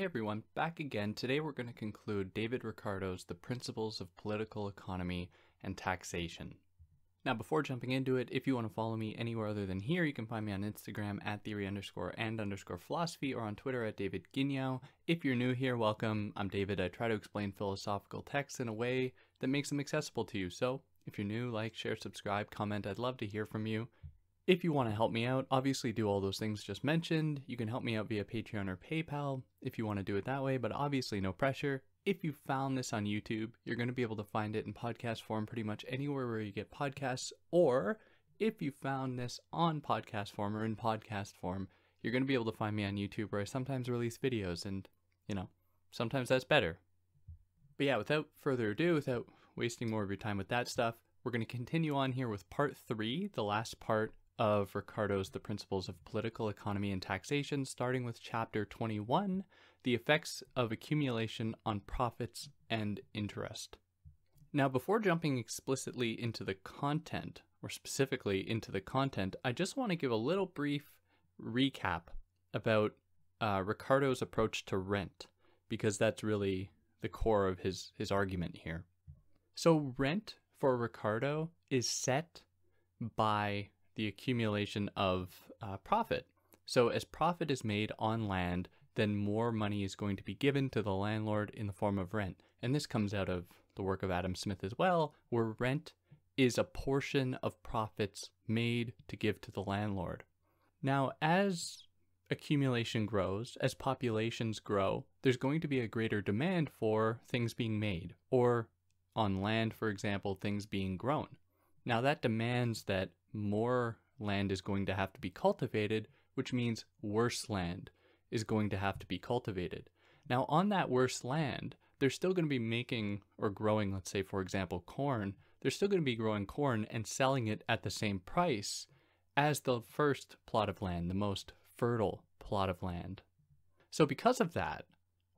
Hey everyone, back again. Today we're going to conclude David Ricardo's The Principles of Political Economy and Taxation. Now, before jumping into it, if you want to follow me anywhere other than here, you can find me on Instagram at theory underscore and underscore philosophy or on Twitter at David Guigno. If you're new here, welcome. I'm David. I try to explain philosophical texts in a way that makes them accessible to you. So if you're new, like, share, subscribe, comment. I'd love to hear from you. If you want to help me out, obviously do all those things just mentioned. You can help me out via Patreon or PayPal if you want to do it that way, but obviously no pressure. If you found this on YouTube, you're going to be able to find it in podcast form pretty much anywhere where you get podcasts. Or if you found this on podcast form or in podcast form, you're going to be able to find me on YouTube where I sometimes release videos and, you know, sometimes that's better. But yeah, without further ado, without wasting more of your time with that stuff, we're going to continue on here with part three, the last part of Ricardo's The Principles of Political Economy and Taxation, starting with chapter 21 The Effects of Accumulation on Profits and Interest. Now, before jumping explicitly into the content, or specifically into the content, I just want to give a little brief recap about uh, Ricardo's approach to rent, because that's really the core of his, his argument here. So, rent for Ricardo is set by the accumulation of uh, profit. So, as profit is made on land, then more money is going to be given to the landlord in the form of rent. And this comes out of the work of Adam Smith as well, where rent is a portion of profits made to give to the landlord. Now, as accumulation grows, as populations grow, there's going to be a greater demand for things being made, or on land, for example, things being grown. Now, that demands that more land is going to have to be cultivated, which means worse land is going to have to be cultivated. Now, on that worse land, they're still going to be making or growing, let's say, for example, corn. They're still going to be growing corn and selling it at the same price as the first plot of land, the most fertile plot of land. So, because of that,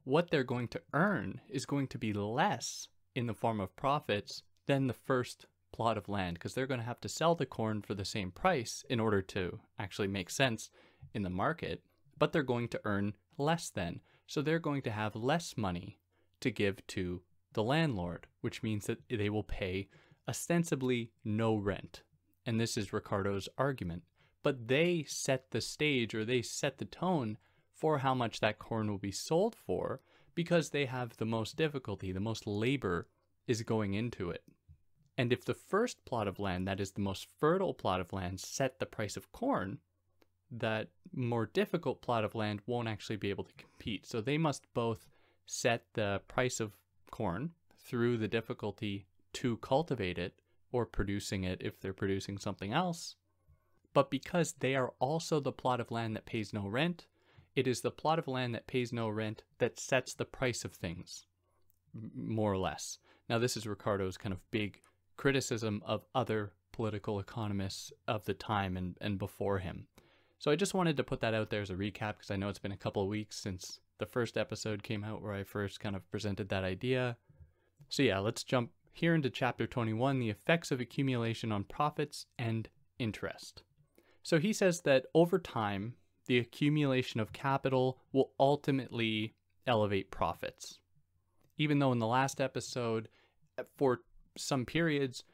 what they're going to earn is going to be less in the form of profits than the first plot of land because they're going to have to sell the corn for the same price in order to actually make sense in the market, but they're going to earn less than. So they're going to have less money to give to the landlord, which means that they will pay ostensibly no rent. And this is Ricardo's argument. But they set the stage or they set the tone for how much that corn will be sold for because they have the most difficulty, the most labor is going into it. And if the first plot of land, that is the most fertile plot of land, set the price of corn, that more difficult plot of land won't actually be able to compete. So they must both set the price of corn through the difficulty to cultivate it or producing it if they're producing something else. But because they are also the plot of land that pays no rent, it is the plot of land that pays no rent that sets the price of things, more or less. Now, this is Ricardo's kind of big criticism of other political economists of the time and, and before him. So I just wanted to put that out there as a recap because I know it's been a couple of weeks since the first episode came out where I first kind of presented that idea. So yeah, let's jump here into chapter 21 the effects of accumulation on profits and interest. So he says that over time, the accumulation of capital will ultimately elevate profits. Even though in the last episode, for some periods,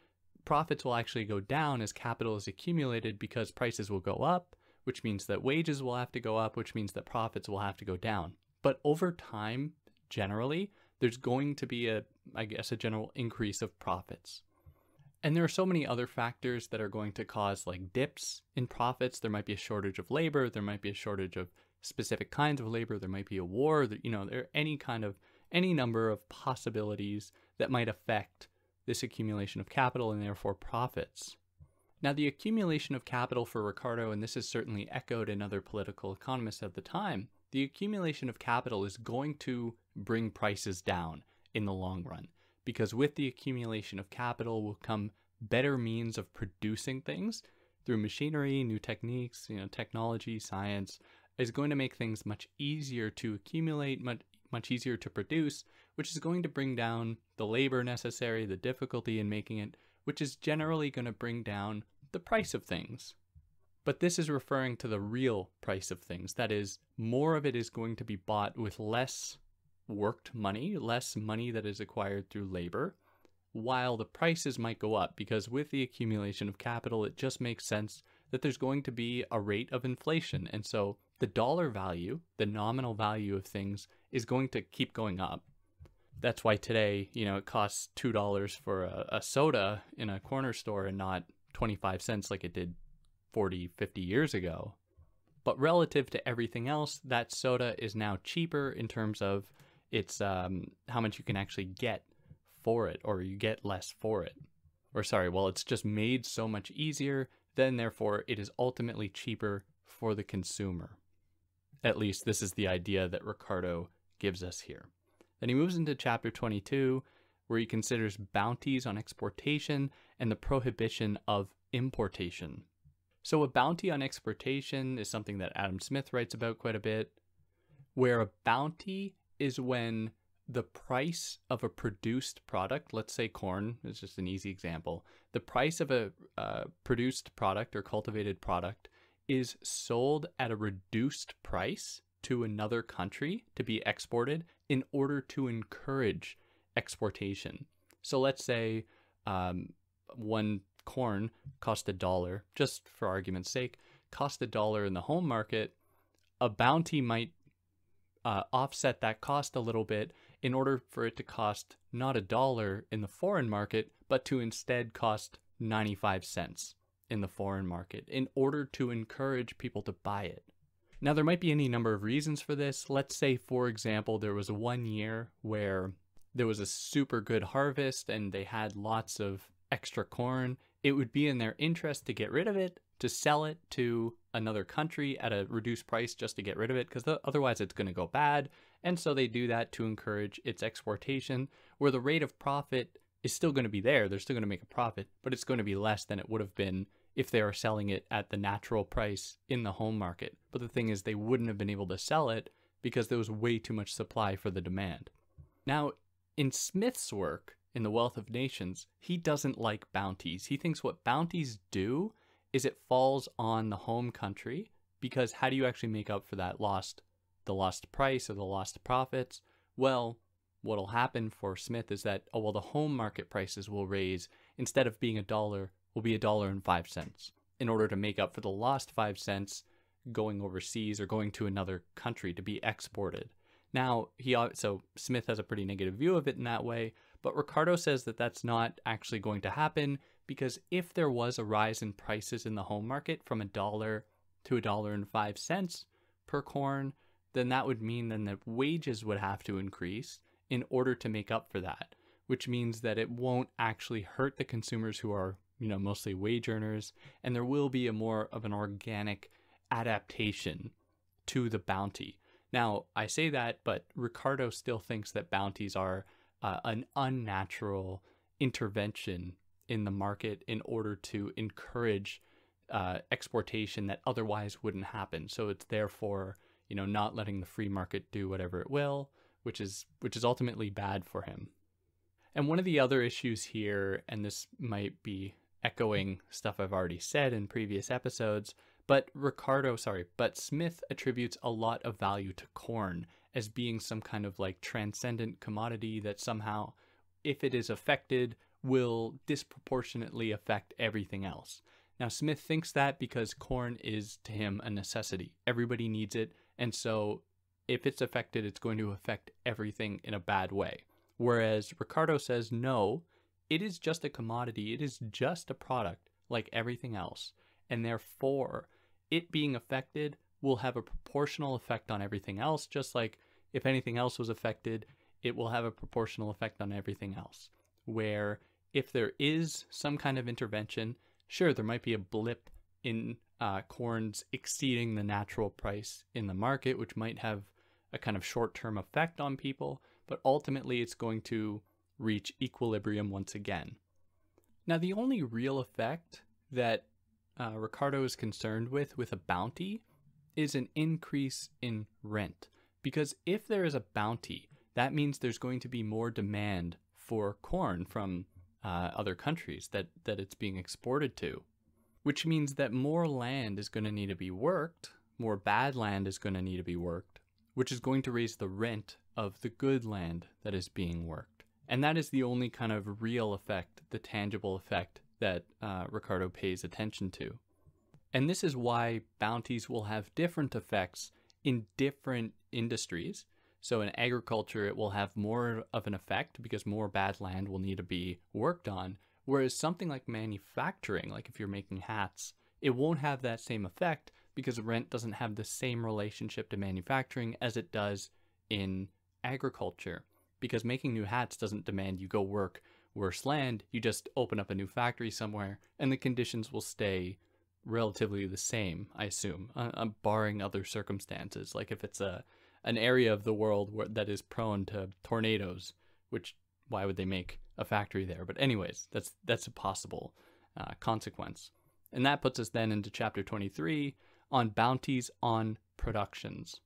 profits will actually go down as capital is accumulated because prices will go up, which means that wages will have to go up, which means that profits will have to go down. But over time, generally, there's going to be a, I guess, a general increase of profits. And there are so many other factors that are going to cause like dips in profits. There might be a shortage of labor, there might be a shortage of specific kinds of labor, there might be a war, you know, there are any kind of any number of possibilities that might affect this accumulation of capital and therefore profits. Now, the accumulation of capital for Ricardo, and this is certainly echoed in other political economists of the time, the accumulation of capital is going to bring prices down in the long run because with the accumulation of capital will come better means of producing things through machinery, new techniques, you know, technology, science is going to make things much easier to accumulate, much, much easier to produce, which is going to bring down the labor necessary, the difficulty in making it, which is generally going to bring down the price of things. But this is referring to the real price of things. That is, more of it is going to be bought with less worked money, less money that is acquired through labor, while the prices might go up because with the accumulation of capital, it just makes sense that there's going to be a rate of inflation. And so the dollar value, the nominal value of things, is going to keep going up. That's why today, you know, it costs $2 for a, a soda in a corner store and not 25 cents like it did 40, 50 years ago. But relative to everything else, that soda is now cheaper in terms of its um, how much you can actually get for it, or you get less for it. Or sorry, well, it's just made so much easier, then therefore it is ultimately cheaper for the consumer. At least this is the idea that Ricardo gives us here. Then he moves into chapter 22, where he considers bounties on exportation and the prohibition of importation. So, a bounty on exportation is something that Adam Smith writes about quite a bit, where a bounty is when the price of a produced product, let's say corn is just an easy example, the price of a uh, produced product or cultivated product is sold at a reduced price to another country to be exported in order to encourage exportation. So let's say um, one corn cost a dollar, just for argument's sake, cost a dollar in the home market. A bounty might uh, offset that cost a little bit in order for it to cost not a dollar in the foreign market, but to instead cost 95 cents in the foreign market in order to encourage people to buy it. Now, there might be any number of reasons for this. Let's say, for example, there was one year where there was a super good harvest and they had lots of extra corn. It would be in their interest to get rid of it, to sell it to another country at a reduced price just to get rid of it, because otherwise it's going to go bad. And so they do that to encourage its exportation, where the rate of profit is still going to be there. They're still going to make a profit, but it's going to be less than it would have been if they are selling it at the natural price in the home market. But the thing is, they wouldn't have been able to sell it because there was way too much supply for the demand. Now, in Smith's work, in The Wealth of Nations, he doesn't like bounties. He thinks what bounties do is it falls on the home country because how do you actually make up for that lost the lost price or the lost profits? Well, what'll happen for Smith is that oh well the home market prices will raise instead of being a dollar will be a dollar and five cents in order to make up for the lost five cents going overseas or going to another country to be exported. Now, he so Smith has a pretty negative view of it in that way, but Ricardo says that that's not actually going to happen because if there was a rise in prices in the home market from a dollar to a dollar and five cents per corn, then that would mean then that wages would have to increase in order to make up for that, which means that it won't actually hurt the consumers who are you know, mostly wage earners, and there will be a more of an organic adaptation to the bounty. Now, I say that, but Ricardo still thinks that bounties are uh, an unnatural intervention in the market in order to encourage uh, exportation that otherwise wouldn't happen. So it's therefore, you know, not letting the free market do whatever it will, which is which is ultimately bad for him. And one of the other issues here, and this might be echoing stuff I've already said in previous episodes, but Ricardo, sorry, but Smith attributes a lot of value to corn as being some kind of like transcendent commodity that somehow, if it is affected, will disproportionately affect everything else. Now, Smith thinks that because corn is to him a necessity. Everybody needs it, and so if it's affected, it's going to affect everything in a bad way. Whereas Ricardo says no, it is just a commodity, it is just a product like everything else. And therefore, it being affected will have a proportional effect on everything else, just like if anything else was affected, it will have a proportional effect on everything else. Where if there is some kind of intervention, sure, there might be a blip in uh, corns exceeding the natural price in the market, which might have a kind of short term effect on people, but ultimately it's going to reach equilibrium once again. Now, the only real effect that uh, Ricardo is concerned with with a bounty is an increase in rent. Because if there is a bounty, that means there's going to be more demand for corn from uh, other countries that, that it's being exported to, which means that more land is going to need to be worked, more bad land is going to need to be worked, which is going to raise the rent of the good land that is being worked. And that is the only kind of real effect, the tangible effect that uh, Ricardo pays attention to. And this is why bounties will have different effects in different industries. So in agriculture, it will have more of an effect because more bad land will need to be worked on. Whereas something like manufacturing, like if you're making hats, it won't have that same effect because rent doesn't have the same relationship to manufacturing as it does in agriculture. Because making new hats doesn't demand you go work worse land, you just open up a new factory somewhere and the conditions will stay relatively the same, I assume, uh, uh, barring other circumstances. Like if it's a an area of the world where, that is prone to tornadoes, which why would they make a factory there? But anyways, that's that's a possible uh, consequence, and that puts us then into chapter 23 on bounties on productions.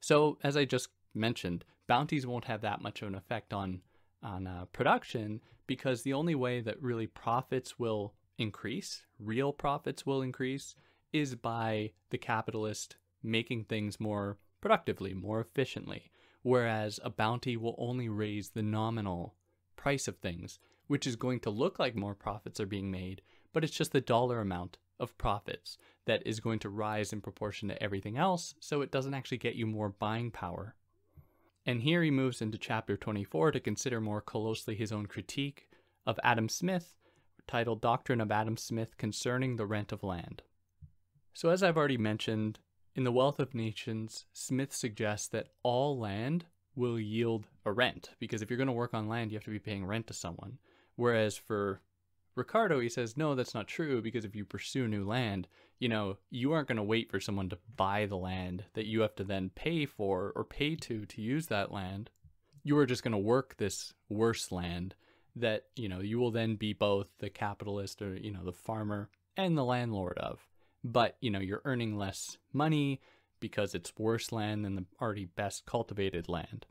So as I just mentioned, bounties won't have that much of an effect on on uh, production because the only way that really profits will increase, real profits will increase, is by the capitalist making things more productively, more efficiently, whereas a bounty will only raise the nominal price of things, which is going to look like more profits are being made, but it's just the dollar amount of profits that is going to rise in proportion to everything else, so it doesn't actually get you more buying power. And here he moves into chapter 24 to consider more closely his own critique of Adam Smith titled Doctrine of Adam Smith Concerning the Rent of Land. So, as I've already mentioned, in The Wealth of Nations, Smith suggests that all land will yield a rent, because if you're going to work on land, you have to be paying rent to someone. Whereas for Ricardo, he says, no, that's not true, because if you pursue new land, you know, you aren't going to wait for someone to buy the land that you have to then pay for or pay to to use that land. You are just going to work this worse land that you know you will then be both the capitalist or you know the farmer and the landlord of but you know you're earning less money because it's worse land than the already best cultivated land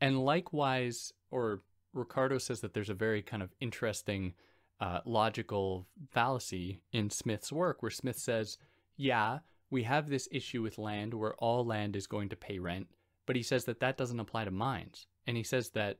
and likewise or ricardo says that there's a very kind of interesting uh, logical fallacy in smith's work where smith says yeah we have this issue with land where all land is going to pay rent but he says that that doesn't apply to mines and he says that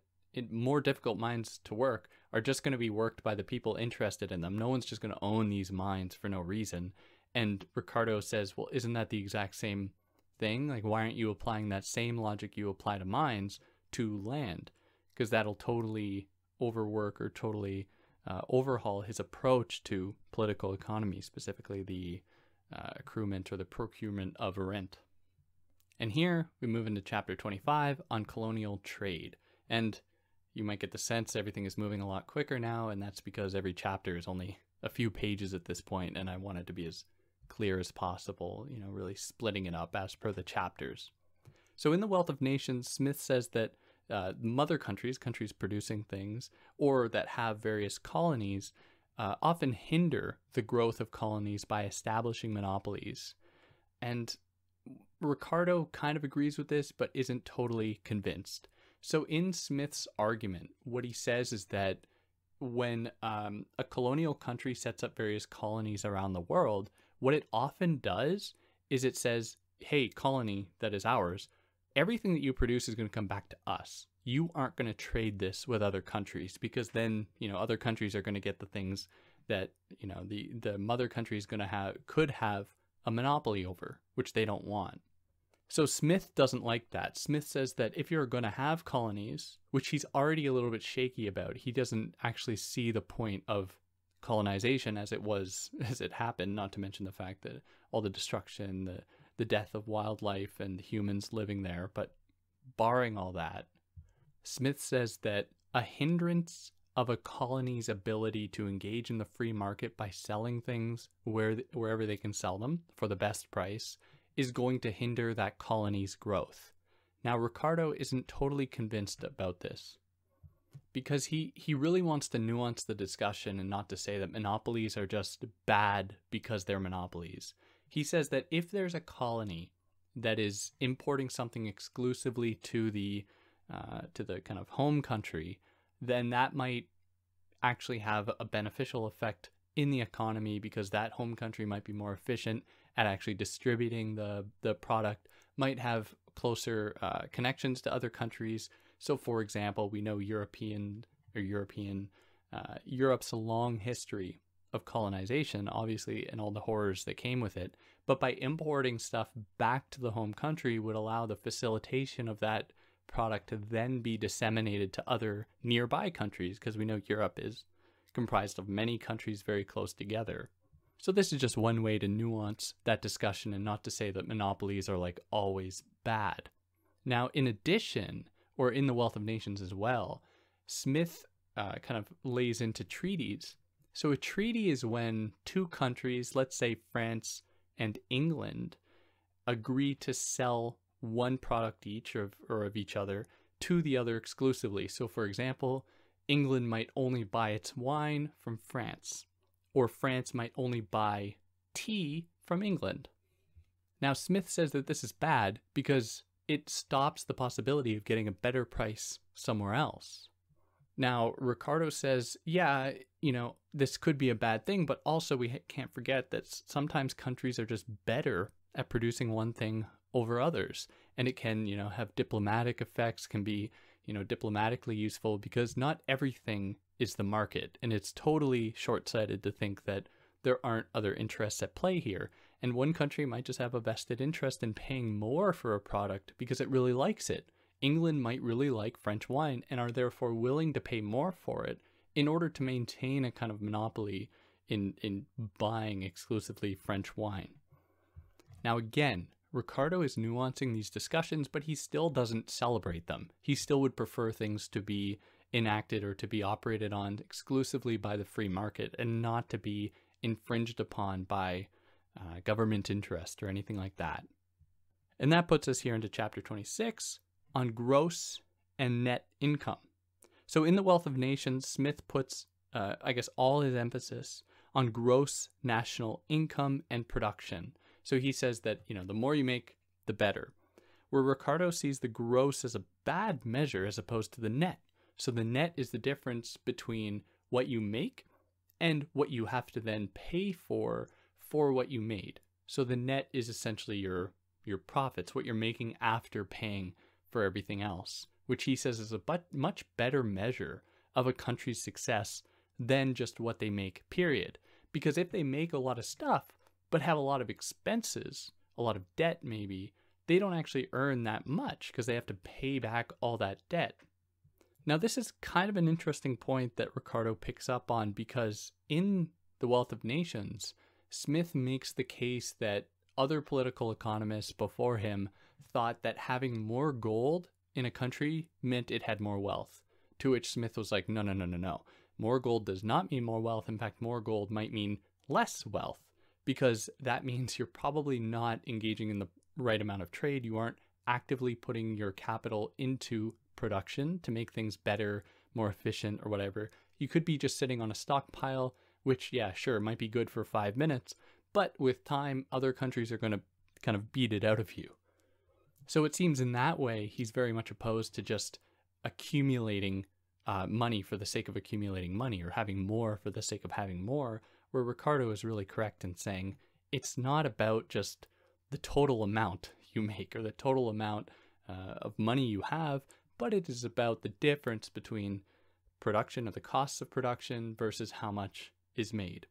more difficult mines to work are just going to be worked by the people interested in them. No one's just going to own these mines for no reason. And Ricardo says, well, isn't that the exact same thing? Like, why aren't you applying that same logic you apply to mines to land? Because that'll totally overwork or totally uh, overhaul his approach to political economy, specifically the uh, accruement or the procurement of rent. And here we move into chapter 25 on colonial trade. And you might get the sense everything is moving a lot quicker now, and that's because every chapter is only a few pages at this point, and I want it to be as clear as possible, you know, really splitting it up as per the chapters. So in The Wealth of Nations, Smith says that uh, mother countries, countries producing things, or that have various colonies, uh, often hinder the growth of colonies by establishing monopolies. And Ricardo kind of agrees with this, but isn't totally convinced. So in Smith's argument, what he says is that when um, a colonial country sets up various colonies around the world, what it often does is it says, hey, colony that is ours, everything that you produce is going to come back to us. You aren't going to trade this with other countries because then, you know, other countries are going to get the things that, you know, the, the mother country is going to have, could have a monopoly over, which they don't want. So Smith doesn't like that. Smith says that if you're going to have colonies, which he's already a little bit shaky about, he doesn't actually see the point of colonization as it was as it happened, not to mention the fact that all the destruction, the the death of wildlife and humans living there, but barring all that, Smith says that a hindrance of a colony's ability to engage in the free market by selling things where wherever they can sell them for the best price is going to hinder that colony's growth. Now, Ricardo isn't totally convinced about this because he, he really wants to nuance the discussion and not to say that monopolies are just bad because they're monopolies. He says that if there's a colony that is importing something exclusively to the uh, to the kind of home country, then that might actually have a beneficial effect in the economy because that home country might be more efficient at actually distributing the the product, might have closer uh, connections to other countries. So, for example, we know European or European uh, Europe's a long history of colonization, obviously, and all the horrors that came with it. But by importing stuff back to the home country would allow the facilitation of that product to then be disseminated to other nearby countries because we know Europe is comprised of many countries very close together. So this is just one way to nuance that discussion and not to say that monopolies are like always bad. Now, in addition, or in the Wealth of Nations as well, Smith uh, kind of lays into treaties. So a treaty is when two countries, let's say France and England, agree to sell one product each or, or of each other to the other exclusively. So, for example, England might only buy its wine from France, or France might only buy tea from England. Now, Smith says that this is bad because it stops the possibility of getting a better price somewhere else. Now, Ricardo says, yeah, you know, this could be a bad thing, but also we can't forget that sometimes countries are just better at producing one thing over others. And it can, you know, have diplomatic effects, can be, you know, diplomatically useful because not everything is the market. And it's totally short sighted to think that there aren't other interests at play here. And one country might just have a vested interest in paying more for a product because it really likes it. England might really like French wine and are therefore willing to pay more for it in order to maintain a kind of monopoly in, in buying exclusively French wine. Now, again, Ricardo is nuancing these discussions, but he still doesn't celebrate them. He still would prefer things to be enacted or to be operated on exclusively by the free market and not to be infringed upon by uh, government interest or anything like that. And that puts us here into chapter 26 on gross and net income. So in The Wealth of Nations, Smith puts, uh, I guess, all his emphasis on gross national income and production. So he says that, you know, the more you make, the better. Where Ricardo sees the gross as a bad measure as opposed to the net. So the net is the difference between what you make and what you have to then pay for for what you made. So the net is essentially your your profits, what you're making after paying for everything else, which he says is a but much better measure of a country's success than just what they make, period. Because if they make a lot of stuff, but have a lot of expenses, a lot of debt maybe, they don't actually earn that much because they have to pay back all that debt. Now, this is kind of an interesting point that Ricardo picks up on because in The Wealth of Nations, Smith makes the case that other political economists before him thought that having more gold in a country meant it had more wealth. To which Smith was like, no, no, no, no, no. More gold does not mean more wealth. In fact, more gold might mean less wealth because that means you're probably not engaging in the right amount of trade. You aren't actively putting your capital into production to make things better, more efficient, or whatever. You could be just sitting on a stockpile, which, yeah, sure, might be good for five minutes, but with time, other countries are going to kind of beat it out of you. So it seems in that way, he's very much opposed to just accumulating uh, money for the sake of accumulating money or having more for the sake of having more, where Ricardo is really correct in saying it's not about just the total amount you make or the total amount uh, of money you have, but it is about the difference between production or the costs of production versus how much is made.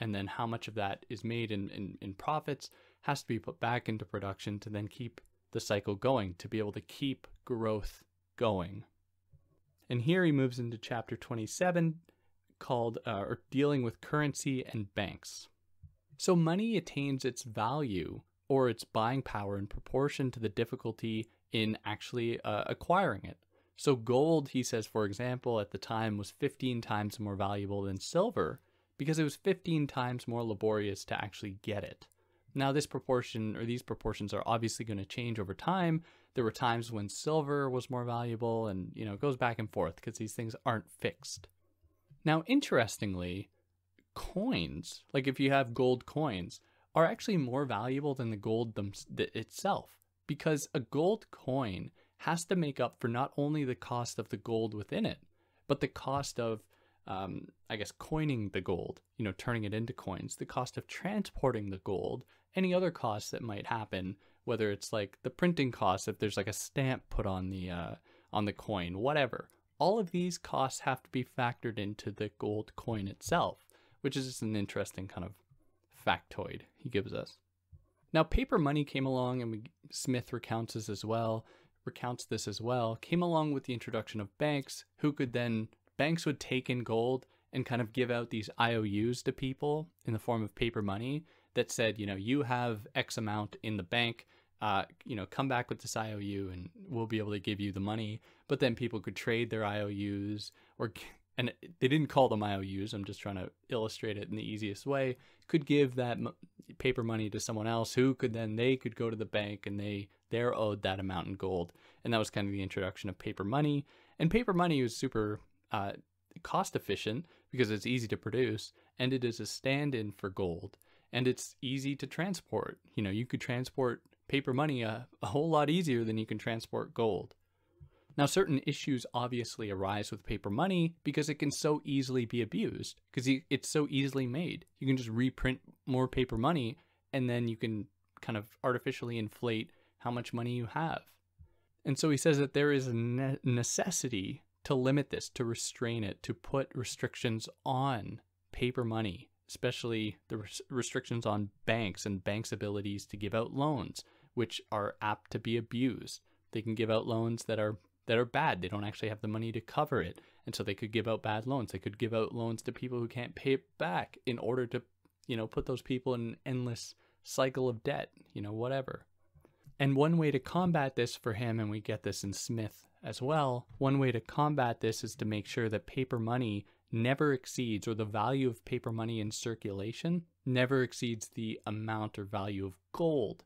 And then how much of that is made in, in, in profits has to be put back into production to then keep the cycle going, to be able to keep growth going. And here he moves into chapter 27 called uh, or dealing with currency and banks. So money attains its value or its buying power in proportion to the difficulty in actually uh, acquiring it. So gold, he says, for example, at the time was 15 times more valuable than silver because it was 15 times more laborious to actually get it. Now this proportion or these proportions are obviously going to change over time. There were times when silver was more valuable and, you know, it goes back and forth because these things aren't fixed. Now, interestingly, coins, like if you have gold coins, are actually more valuable than the gold them- itself because a gold coin has to make up for not only the cost of the gold within it, but the cost of um, I guess, coining the gold, you know, turning it into coins, the cost of transporting the gold, any other costs that might happen, whether it's like the printing costs, if there's like a stamp put on the uh, on the coin, whatever. All of these costs have to be factored into the gold coin itself, which is just an interesting kind of factoid he gives us. Now, paper money came along, and we, Smith recounts this as well. Recounts this as well. Came along with the introduction of banks, who could then banks would take in gold and kind of give out these IOUs to people in the form of paper money that said, you know, you have X amount in the bank. Uh, you know, come back with this IOU and we'll be able to give you the money. But then people could trade their IOUs or and they didn't call them IOUs. I'm just trying to illustrate it in the easiest way. Could give that paper money to someone else who could then they could go to the bank and they they're owed that amount in gold. And that was kind of the introduction of paper money. And paper money was super uh, cost efficient because it's easy to produce and it is a stand-in for gold and it's easy to transport. You know, you could transport paper money a, a whole lot easier than you can transport gold. Now, certain issues obviously arise with paper money because it can so easily be abused because it's so easily made. You can just reprint more paper money and then you can kind of artificially inflate how much money you have. And so he says that there is a necessity to limit this, to restrain it, to put restrictions on paper money, especially the res- restrictions on banks and banks' abilities to give out loans, which are apt to be abused. They can give out loans that are that are bad. They don't actually have the money to cover it. And so they could give out bad loans. They could give out loans to people who can't pay it back in order to, you know, put those people in an endless cycle of debt, you know, whatever. And one way to combat this for him, and we get this in Smith as well, one way to combat this is to make sure that paper money never exceeds, or the value of paper money in circulation never exceeds the amount or value of gold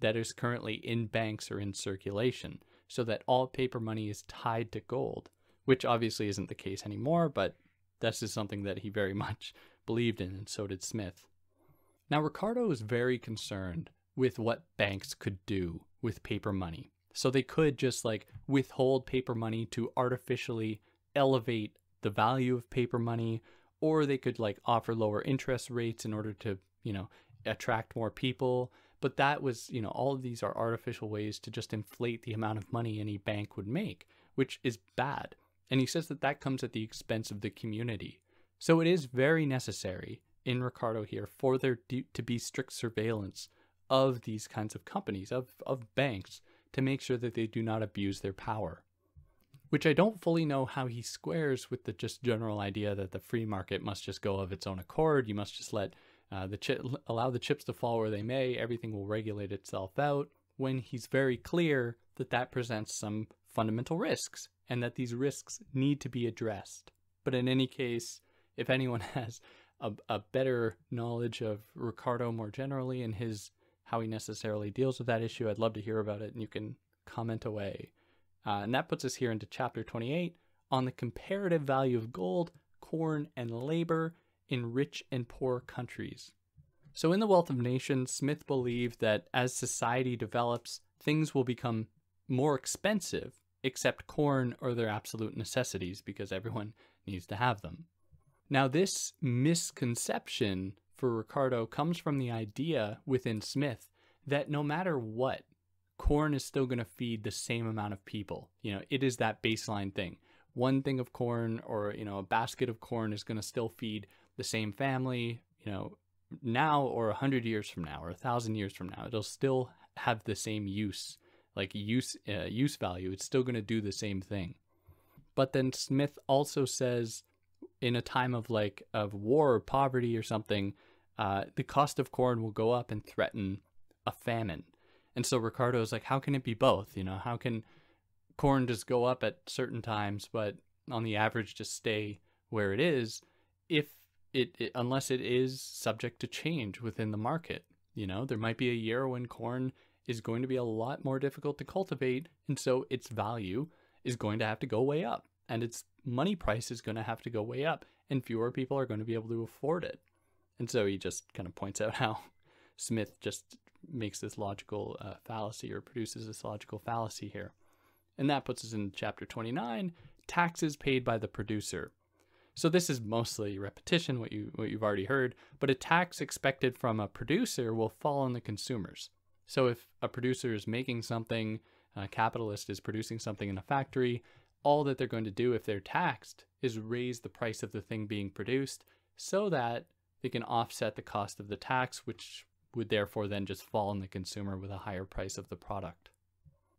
that is currently in banks or in circulation, so that all paper money is tied to gold, which obviously isn't the case anymore, but this is something that he very much believed in, and so did Smith. Now, Ricardo is very concerned with what banks could do with paper money. So they could just like withhold paper money to artificially elevate the value of paper money, or they could like offer lower interest rates in order to, you know, attract more people. But that was, you know, all of these are artificial ways to just inflate the amount of money any bank would make, which is bad. And he says that that comes at the expense of the community. So it is very necessary in Ricardo here for there to be strict surveillance of these kinds of companies, of, of banks, to make sure that they do not abuse their power. Which I don't fully know how he squares with the just general idea that the free market must just go of its own accord. You must just let uh, the chip allow the chips to fall where they may. Everything will regulate itself out. When he's very clear that that presents some fundamental risks and that these risks need to be addressed. But in any case, if anyone has a, a better knowledge of Ricardo more generally and his how he necessarily deals with that issue, I'd love to hear about it, and you can comment away. Uh, and that puts us here into chapter 28 on the comparative value of gold, corn, and labor in rich and poor countries. So, in The Wealth of Nations, Smith believed that as society develops, things will become more expensive, except corn or their absolute necessities, because everyone needs to have them. Now, this misconception for Ricardo comes from the idea within Smith that no matter what, corn is still going to feed the same amount of people. You know, it is that baseline thing. One thing of corn or, you know, a basket of corn is going to still feed the same family, you know, now or a hundred years from now or a thousand years from now. It'll still have the same use, like use, uh, use value. It's still going to do the same thing. But then Smith also says in a time of like of war or poverty or something, uh, the cost of corn will go up and threaten a famine. And so Ricardo is like, how can it be both? You know, how can corn just go up at certain times, but on the average just stay where it is if it, it unless it is subject to change within the market. You know, there might be a year when corn is going to be a lot more difficult to cultivate, and so its value is going to have to go way up, and its money price is going to have to go way up, and fewer people are going to be able to afford it. And so he just kind of points out how Smith just makes this logical uh, fallacy or produces this logical fallacy here. And that puts us in chapter 29 taxes paid by the producer. So this is mostly repetition, what you what you've already heard, but a tax expected from a producer will fall on the consumers. So if a producer is making something, a capitalist is producing something in a factory, all that they're going to do if they're taxed is raise the price of the thing being produced so that they can offset the cost of the tax, which would therefore then just fall on the consumer with a higher price of the product.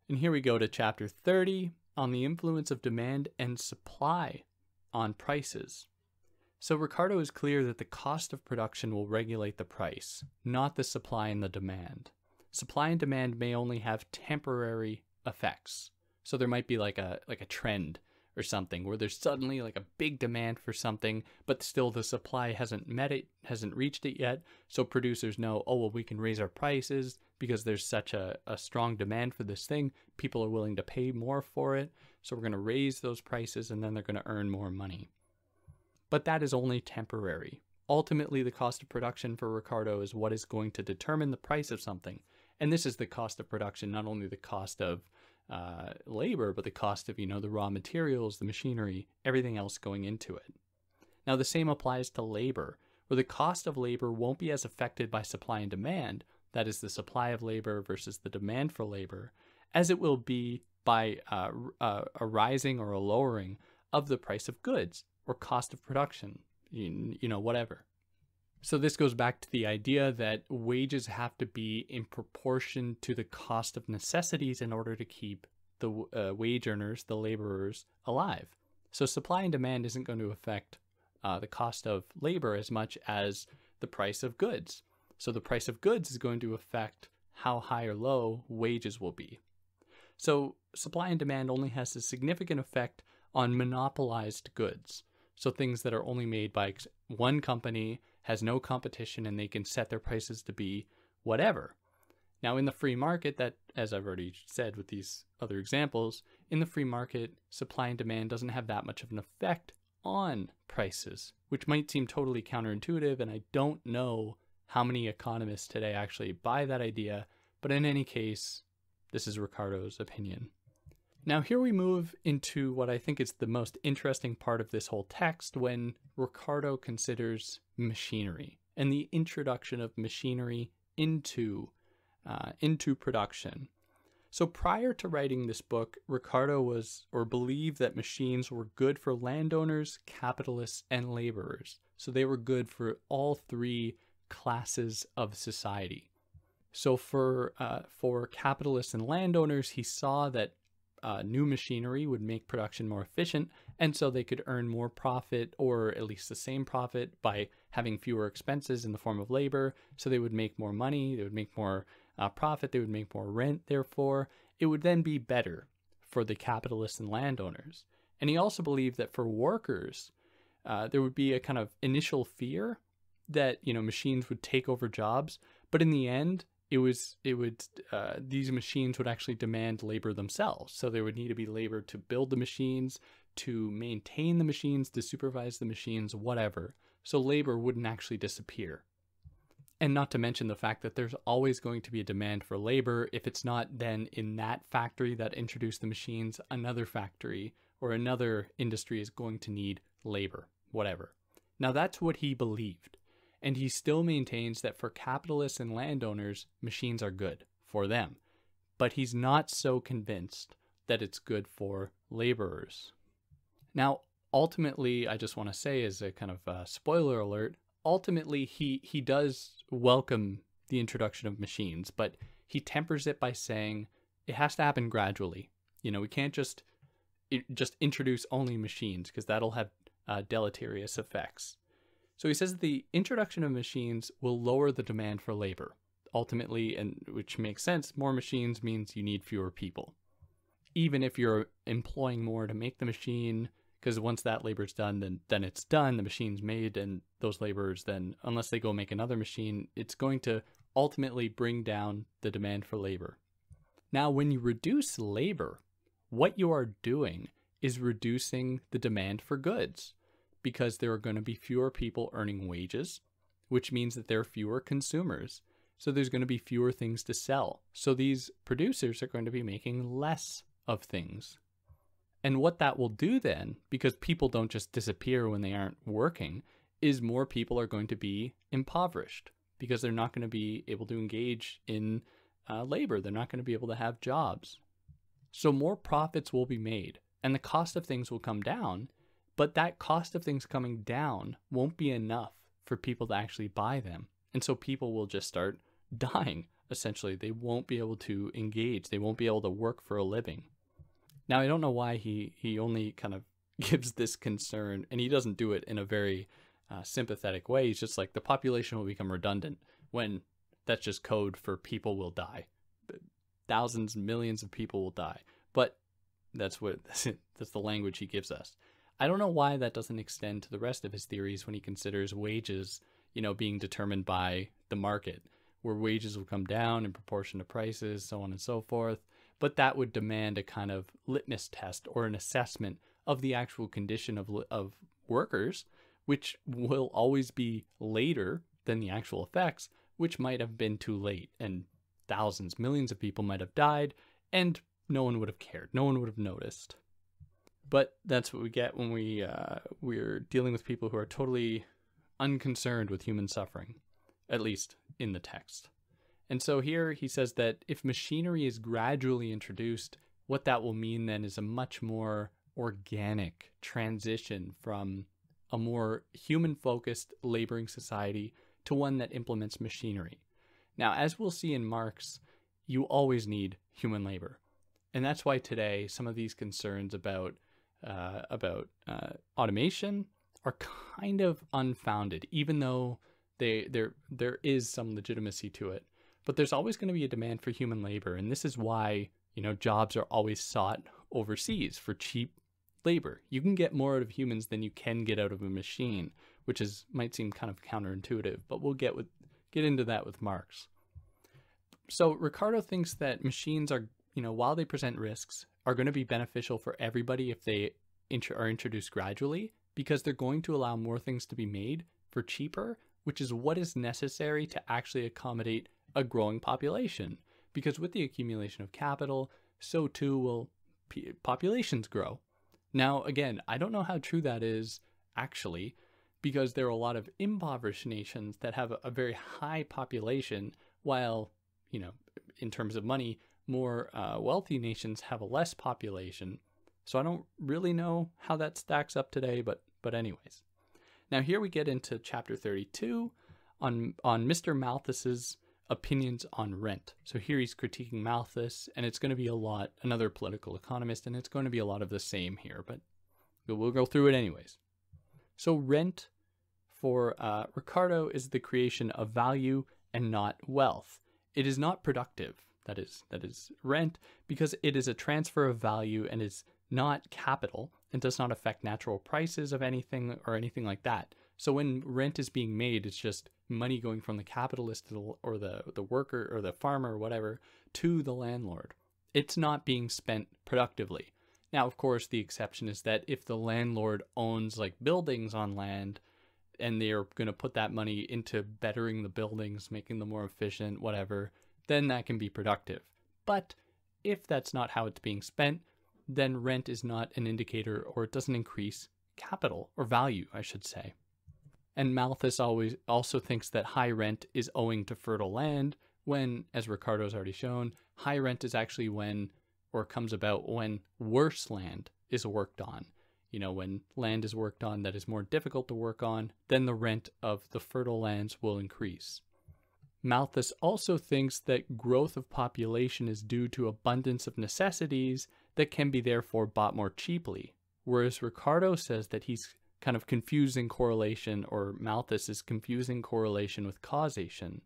And here we go to chapter 30 on the influence of demand and supply on prices. So Ricardo is clear that the cost of production will regulate the price, not the supply and the demand. Supply and demand may only have temporary effects. So there might be like a like a trend or something where there's suddenly like a big demand for something, but still the supply hasn't met it, hasn't reached it yet. So producers know, oh, well, we can raise our prices because there's such a, a strong demand for this thing. People are willing to pay more for it. So we're going to raise those prices and then they're going to earn more money. But that is only temporary. Ultimately, the cost of production for Ricardo is what is going to determine the price of something. And this is the cost of production, not only the cost of uh, labor, but the cost of, you know, the raw materials, the machinery, everything else going into it. Now, the same applies to labor, where the cost of labor won't be as affected by supply and demand, that is, the supply of labor versus the demand for labor, as it will be by uh, uh, a rising or a lowering of the price of goods or cost of production, you, you know, whatever. So this goes back to the idea that wages have to be in proportion to the cost of necessities in order to keep the uh, wage earners, the laborers, alive. So supply and demand isn't going to affect uh, the cost of labor as much as the price of goods. So the price of goods is going to affect how high or low wages will be. So supply and demand only has a significant effect on monopolized goods. So things that are only made by one company has no competition and they can set their prices to be whatever. Now, in the free market, that, as I've already said with these other examples, in the free market, supply and demand doesn't have that much of an effect on prices, which might seem totally counterintuitive. And I don't know how many economists today actually buy that idea, but in any case, this is Ricardo's opinion. Now, here we move into what I think is the most interesting part of this whole text when Ricardo considers machinery and the introduction of machinery into, uh, into production. So prior to writing this book, Ricardo was or believed that machines were good for landowners, capitalists, and laborers. So they were good for all three classes of society. So for uh, for capitalists and landowners, he saw that uh, new machinery would make production more efficient, and so they could earn more profit or at least the same profit by having fewer expenses in the form of labor. So they would make more money, they would make more uh, profit, they would make more rent, therefore, it would then be better for the capitalists and landowners. And he also believed that for workers, uh, there would be a kind of initial fear that you know machines would take over jobs, but in the end, it was it would uh, these machines would actually demand labor themselves. So there would need to be labor to build the machines to maintain the machines to supervise the machines whatever. So labor wouldn't actually disappear. And not to mention the fact that there's always going to be a demand for labor. If it's not then in that factory that introduced the machines another factory or another industry is going to need labor whatever. Now that's what he believed and he still maintains that for capitalists and landowners, machines are good for them. But he's not so convinced that it's good for laborers. Now, ultimately, I just want to say, as a kind of a spoiler alert, ultimately he he does welcome the introduction of machines, but he tempers it by saying it has to happen gradually. You know, we can't just just introduce only machines because that'll have uh, deleterious effects. So he says that the introduction of machines will lower the demand for labor. Ultimately, and which makes sense, more machines means you need fewer people. Even if you're employing more to make the machine, because once that labor's done, then then it's done, the machine's made, and those laborers then, unless they go make another machine, it's going to ultimately bring down the demand for labor. Now, when you reduce labor, what you are doing is reducing the demand for goods because there are going to be fewer people earning wages, which means that there are fewer consumers. So there's going to be fewer things to sell. So these producers are going to be making less of things. And what that will do then, because people don't just disappear when they aren't working, is more people are going to be impoverished because they're not going to be able to engage in uh, labor. They're not going to be able to have jobs. So more profits will be made and the cost of things will come down, but that cost of things coming down won't be enough for people to actually buy them. And so people will just start dying, essentially. They won't be able to engage, they won't be able to work for a living. Now, I don't know why he, he only kind of gives this concern, and he doesn't do it in a very uh, sympathetic way. He's just like the population will become redundant when that's just code for people will die. Thousands, millions of people will die. But that's what that's the language he gives us. I don't know why that doesn't extend to the rest of his theories when he considers wages, you know, being determined by the market, where wages will come down in proportion to prices, so on and so forth. But that would demand a kind of litmus test or an assessment of the actual condition of of workers, which will always be later than the actual effects, which might have been too late and thousands, millions of people might have died and no one would have cared. No one would have noticed. But that's what we get when we uh, we're dealing with people who are totally unconcerned with human suffering, at least in the text. And so here he says that if machinery is gradually introduced, what that will mean then is a much more organic transition from a more human focused laboring society to one that implements machinery. Now, as we'll see in Marx, you always need human labor. And that's why today some of these concerns about uh, about uh, automation are kind of unfounded, even though they there there is some legitimacy to it. But there's always going to be a demand for human labor, and this is why you know jobs are always sought overseas for cheap labor. You can get more out of humans than you can get out of a machine, which is might seem kind of counterintuitive, but we'll get with get into that with Marx. So Ricardo thinks that machines are, you know, while they present risks, are going to be beneficial for everybody if they int- are introduced gradually because they're going to allow more things to be made for cheaper, which is what is necessary to actually accommodate a growing population. Because with the accumulation of capital, so too will p- populations grow. Now, again, I don't know how true that is actually, because there are a lot of impoverished nations that have a, a very high population, while, you know, in terms of money, more uh, wealthy nations have a less population. So I don't really know how that stacks up today, but but anyways. Now here we get into chapter 32 on on Mr. Malthus's opinions on rent. So here he's critiquing Malthus, and it's going to be a lot, another political economist, and it's going to be a lot of the same here, but we'll go through it anyways. So rent for uh, Ricardo is the creation of value and not wealth. It is not productive. That is that is rent because it is a transfer of value and is not capital and does not affect natural prices of anything or anything like that. So when rent is being made, it's just money going from the capitalist or the, the worker or the farmer or whatever to the landlord. It's not being spent productively. Now, of course, the exception is that if the landlord owns like buildings on land and they're going to put that money into bettering the buildings, making them more efficient, whatever, then that can be productive. But if that's not how it's being spent, then rent is not an indicator or it doesn't increase capital or value, I should say. And Malthus always also thinks that high rent is owing to fertile land, when, as Ricardo's already shown, high rent is actually when, or comes about when worse land is worked on. You know, when land is worked on that is more difficult to work on, then the rent of the fertile lands will increase. Malthus also thinks that growth of population is due to abundance of necessities that can be therefore bought more cheaply, whereas Ricardo says that he's kind of confusing correlation, or Malthus is confusing correlation with causation.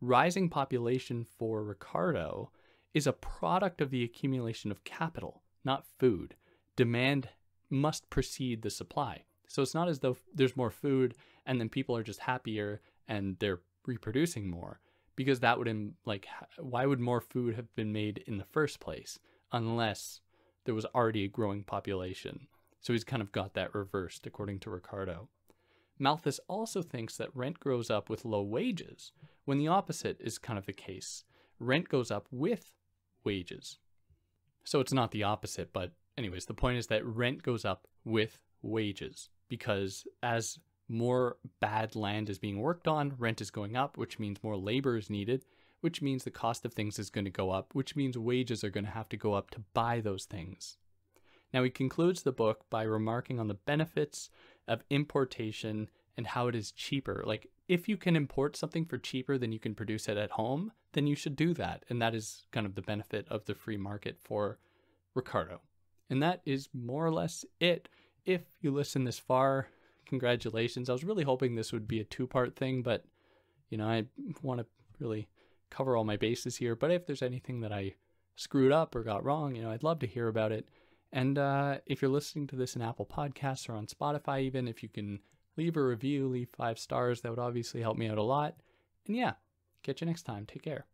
Rising population for Ricardo is a product of the accumulation of capital, not food. Demand must precede the supply. So it's not as though there's more food and then people are just happier and they're reproducing more because that would like why would more food have been made in the first place unless there was already a growing population so he's kind of got that reversed, according to Ricardo. Malthus also thinks that rent grows up with low wages, when the opposite is kind of the case. Rent goes up with wages. So it's not the opposite, but anyways, the point is that rent goes up with wages because as more bad land is being worked on, rent is going up, which means more labor is needed, which means the cost of things is going to go up, which means wages are going to have to go up to buy those things. Now, he concludes the book by remarking on the benefits of importation and how it is cheaper. Like, if you can import something for cheaper than you can produce it at home, then you should do that. And that is kind of the benefit of the free market for Ricardo. And that is more or less it. If you listen this far, congratulations. I was really hoping this would be a two part thing, but you know, I want to really cover all my bases here. But if there's anything that I screwed up or got wrong, you know, I'd love to hear about it. And uh, if you're listening to this in Apple Podcasts or on Spotify, even if you can leave a review, leave five stars, that would obviously help me out a lot. And yeah, catch you next time. Take care.